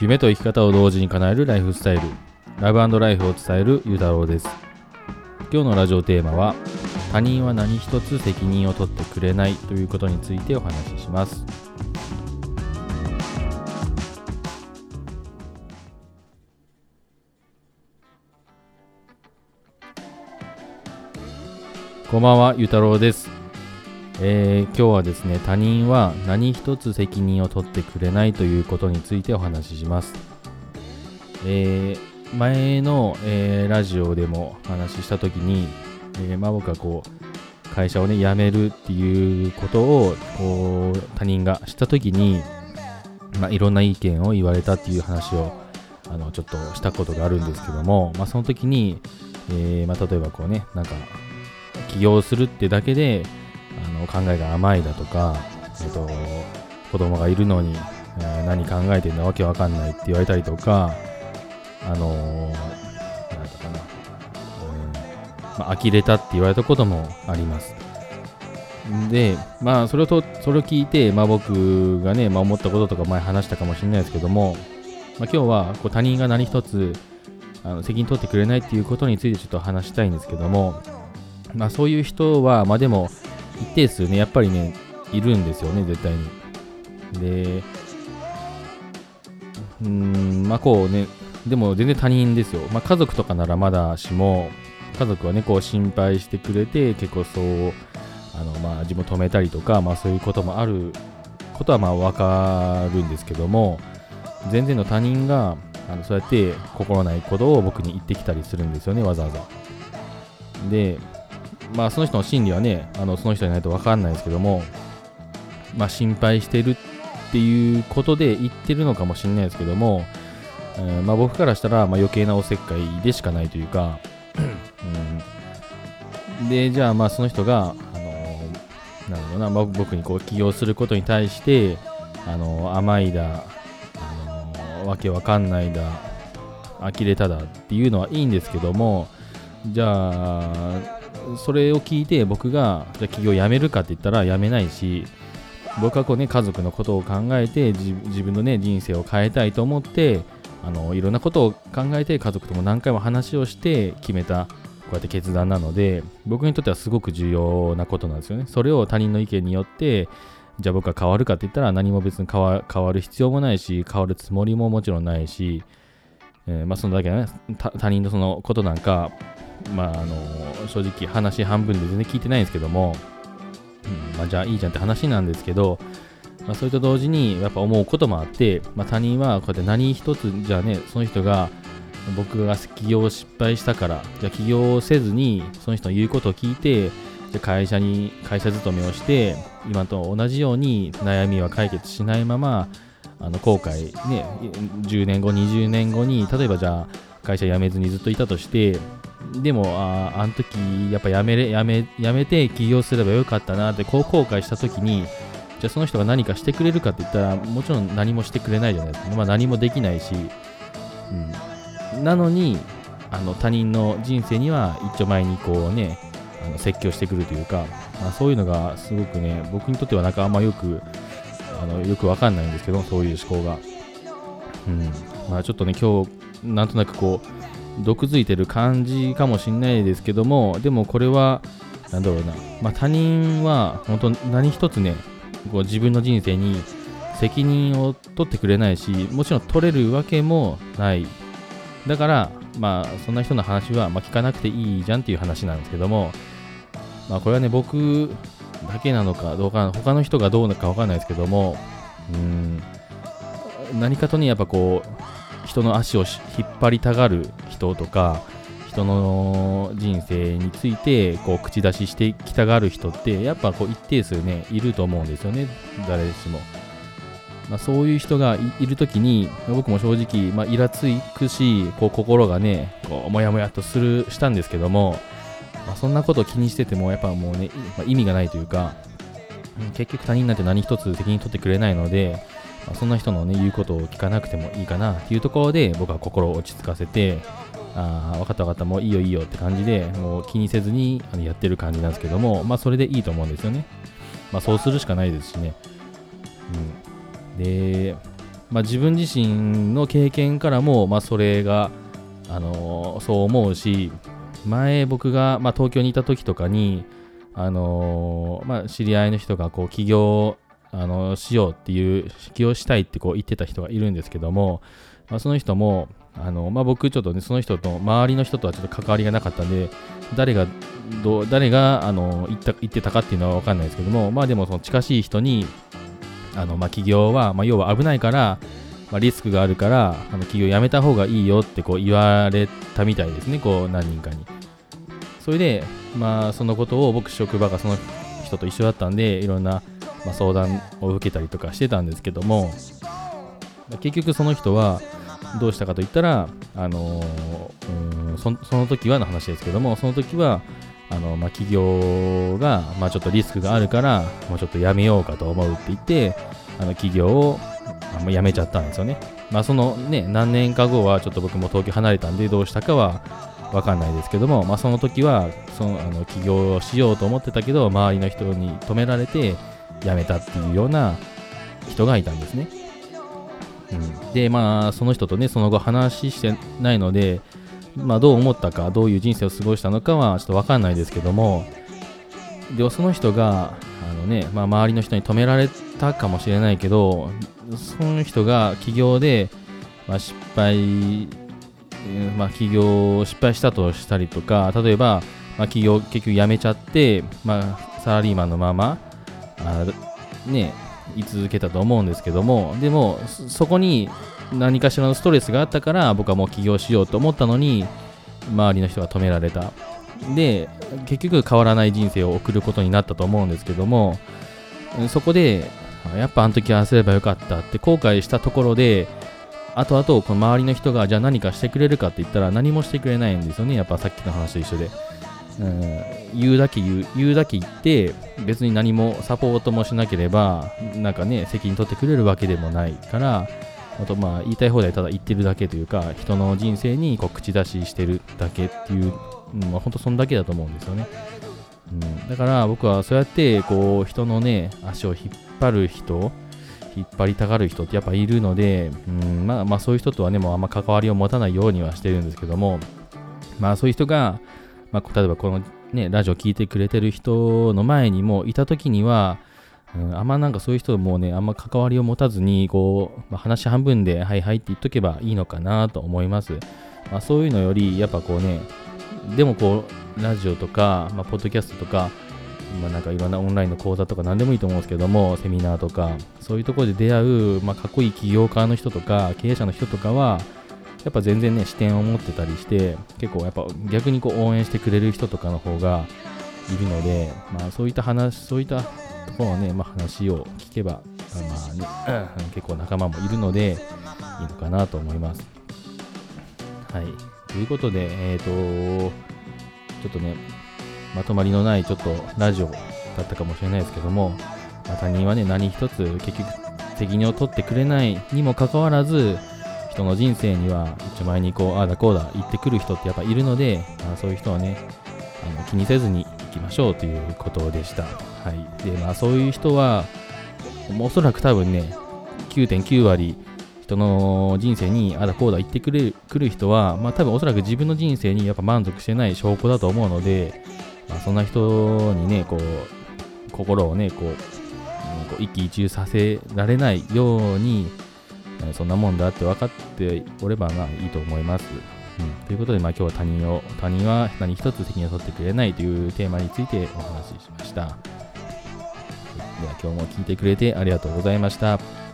夢と生き方を同時に叶えるライフスタイル。ラブライフを伝えるゆたろうです。今日のラジオテーマは他人は何一つ責任を取ってくれないということについてお話しします。こんばんはゆたろうです。えー、今日はですね他人は何一つ責任を取ってくれないということについてお話しします、えー、前の、えー、ラジオでも話しした時に、えまあ、僕はこう会社をね辞めるっていうことをこう他人がした時に、まあ、いろんな意見を言われたっていう話をあのちょっとしたことがあるんですけども、まあ、その時に、えまあ、例えばこうねなんか起業するってだけでの考えが甘いだとか、えっと、子供がいるのに、えー、何考えてんだわけわかんないって言われたりとか、あのー、なんだかな、うんまあ、呆れたって言われたこともあります。で、まあ、それをとそれを聞いて、まあ、僕がね、まあ、思ったこととか前話したかもしれないですけども、まあ、今日はこう他人が何一つあの責任取ってくれないっていうことについてちょっと話したいんですけども、まあ、そういう人は、まあ、でも、一定数ね、やっぱりね、いるんですよね、絶対に。で、うん、まあこうね、でも全然他人ですよ。まあ家族とかならまだしも、家族はね、こう心配してくれて、結構そう、あの、まあ自分止めたりとか、まあそういうこともあることはまあわかるんですけども、全然の他人が、あのそうやって心ないことを僕に言ってきたりするんですよね、わざわざ。で、まあその人の心理はね、あのその人じゃないと分かんないですけども、まあ心配してるっていうことで言ってるのかもしれないですけども、えー、まあ僕からしたらま余計なおせっかいでしかないというか、うん、で、じゃあまあその人が、あのー、なんだろうな、まあ、僕にこう起業することに対して、あのー、甘いだ、あのー、わけわかんないだ、呆れただっていうのはいいんですけども、じゃあ、それを聞いて僕がじゃ企業辞めるかって言ったら辞めないし僕はこうね家族のことを考えて自分のね人生を変えたいと思ってあのいろんなことを考えて家族とも何回も話をして決めたこうやって決断なので僕にとってはすごく重要なことなんですよね。それを他人の意見によってじゃあ僕は変わるかって言ったら何も別に変わる必要もないし変わるつもりももちろんないし、えー、まあそのだけね他人のそのことなんかまあ、あの正直話半分で全然聞いてないんですけども、うんまあ、じゃあいいじゃんって話なんですけど、まあ、それと同時にやっぱ思うこともあって、まあ、他人はこうやって何一つじゃあねその人が僕が起業失敗したからじゃあ起業せずにその人の言うことを聞いてじゃ会社に会社勤めをして今と同じように悩みは解決しないままあの後悔ね10年後20年後に例えばじゃあ会社辞めずにずっといたとしてでも、ああの時、やっぱやめれ、やめ、やめて起業すればよかったなって、こう後悔した時に、じゃあその人が何かしてくれるかって言ったら、もちろん何もしてくれないじゃないですか。まあ何もできないし、うん。なのに、あの他人の人生には一丁前にこうね、あの説教してくるというか、まあ、そういうのがすごくね、僕にとってはなんかあんまよく、あのよくわかんないんですけど、そういう思考が。うん。まあちょっとね、今日、なんとなくこう、毒づいてる感じかもしんないですけどもでもこれは何だろうな、まあ、他人は本当何一つねこう自分の人生に責任を取ってくれないしもちろん取れるわけもないだからまあそんな人の話は、ま、聞かなくていいじゃんっていう話なんですけどもまあこれはね僕だけなのかどうか他の人がどうなのかわかんないですけどもうん何かとねやっぱこう人の足を引っ張りたがる人とか人の人生についてこう口出ししてきたがる人ってやっぱこう一定数ねいると思うんですよね。誰しも、まあ、そういう人がいる時に僕も正直、まあ、イラつくしこう心がねこうモヤモヤとするしたんですけども、まあ、そんなことを気にしててもやっぱもうね、まあ、意味がないというか結局他人なんて何一つ責任取ってくれないのでまあ、そんな人のね、言うことを聞かなくてもいいかなっていうところで、僕は心を落ち着かせて、ああ、分かった分かった、もういいよいいよって感じで、もう気にせずにあのやってる感じなんですけども、まあそれでいいと思うんですよね。まあそうするしかないですしね。うん。で、まあ、自分自身の経験からも、まあ、それが、あのー、そう思うし前僕が、まあ、東京にいた時とかに、あのー、まあ、知り合いの人がこう起業あのしようっていう起業したいってこう言ってた人がいるんですけども、まあ、その人もあの、まあ、僕ちょっとねその人と周りの人とはちょっと関わりがなかったんで誰がど誰があの言った言ってたかっていうのは分かんないですけどもまあでもその近しい人にあの、まあ、起業は、まあ、要は危ないから、まあ、リスクがあるからあの起業やめた方がいいよってこう言われたみたいですねこう何人かに。それでまあそのことを僕職場がその人と一緒だったんでいろんな、まあ、相談を受けたりとかしてたんですけども結局その人はどうしたかといったら、あのー、そその時はの話ですけども、その時は、あのまあ、企業が、まあ、ちょっとリスクがあるから、もうちょっとやめようかと思うって言って、あの企業をあ辞めちゃったんですよね。まあ、そのね、何年か後はちょっと僕も東京離れたんで、どうしたかはわかんないですけども、まあ、その時はそのあの起業しようと思ってたけど、周りの人に止められて辞めたっていうような人がいたんですね。うん、で、まあ、その人とね、その後話してないので、まあ、どう思ったか、どういう人生を過ごしたのかはちょっとわかんないですけども、でもその人が、あのね、まあ、周りの人に止められたかもしれないけど、その人が起業で、まあ、失敗、まあ、起業失敗したとしたりとか、例えば、まあ、起業結局辞めちゃって、まあ、サラリーマンのまま、あね、居続けたと思うんですけどもでもそこに何かしらのストレスがあったから僕はもう起業しようと思ったのに周りの人が止められた。で結局変わらない人生を送ることになったと思うんですけどもそこでやっぱあの時ああすればよかったって後悔したところで後々この周りの人がじゃあ何かしてくれるかって言ったら何もしてくれないんですよねやっぱさっきの話と一緒でうん、言うだけ言う、言うだけ言って、別に何もサポートもしなければ、なんかね、責任取ってくれるわけでもないから、あとまあ言いたい放題ただ言ってるだけというか、人の人生にこう口出ししてるだけっていう、うん、まあ、本当そんだけだと思うんですよね。うん、だから僕はそうやってこう人のね、足を引っ張る人、引っ張りたがる人ってやっぱいるので、うんまあ、まあそういう人とはね、もうあんま関わりを持たないようにはしてるんですけども、まあそういう人が、まあ、例えばこのね、ラジオ聞いてくれてる人の前にもいた時には、うん、あんまなんかそういう人もね、あんま関わりを持たずに、こう、まあ、話半分で、はいはいって言っとけばいいのかなと思います。まあ、そういうのより、やっぱこうね、でもこう、ラジオとか、まあ、ポッドキャストとか、まあ、なんかいろんなオンラインの講座とか何でもいいと思うんですけども、セミナーとか、そういうところで出会う、まあ、かっこいい起業家の人とか、経営者の人とかは、やっぱ全然ね、視点を持ってたりして、結構やっぱ逆にこう応援してくれる人とかの方がいるので、まあそういった話、そういったところのね、まあ話を聞けば、まあね、結構仲間もいるので、いいのかなと思います。はい。ということで、えっ、ー、と、ちょっとね、まとまりのないちょっとラジオだったかもしれないですけども、まあ、他人はね、何一つ結局責任を取ってくれないにもかかわらず、人の人生には一枚にこうああだこうだ言ってくる人ってやっぱいるので、まあ、そういう人はねあの気にせずに行きましょうということでした。はい、でまあそういう人はおそらく多分ね9.9割人の人生にあだこうだ言ってくれる人は、まあ、多分おそらく自分の人生にやっぱ満足してない証拠だと思うので、まあ、そんな人にねこう心をねこうこう一喜一憂させられないようにそんなもんだって分かっておればまあいいと思います。うん、ということで、まあ、今日は他人を、他人は何一つ責任を取ってくれないというテーマについてお話ししました。では今日も聞いてくれてありがとうございました。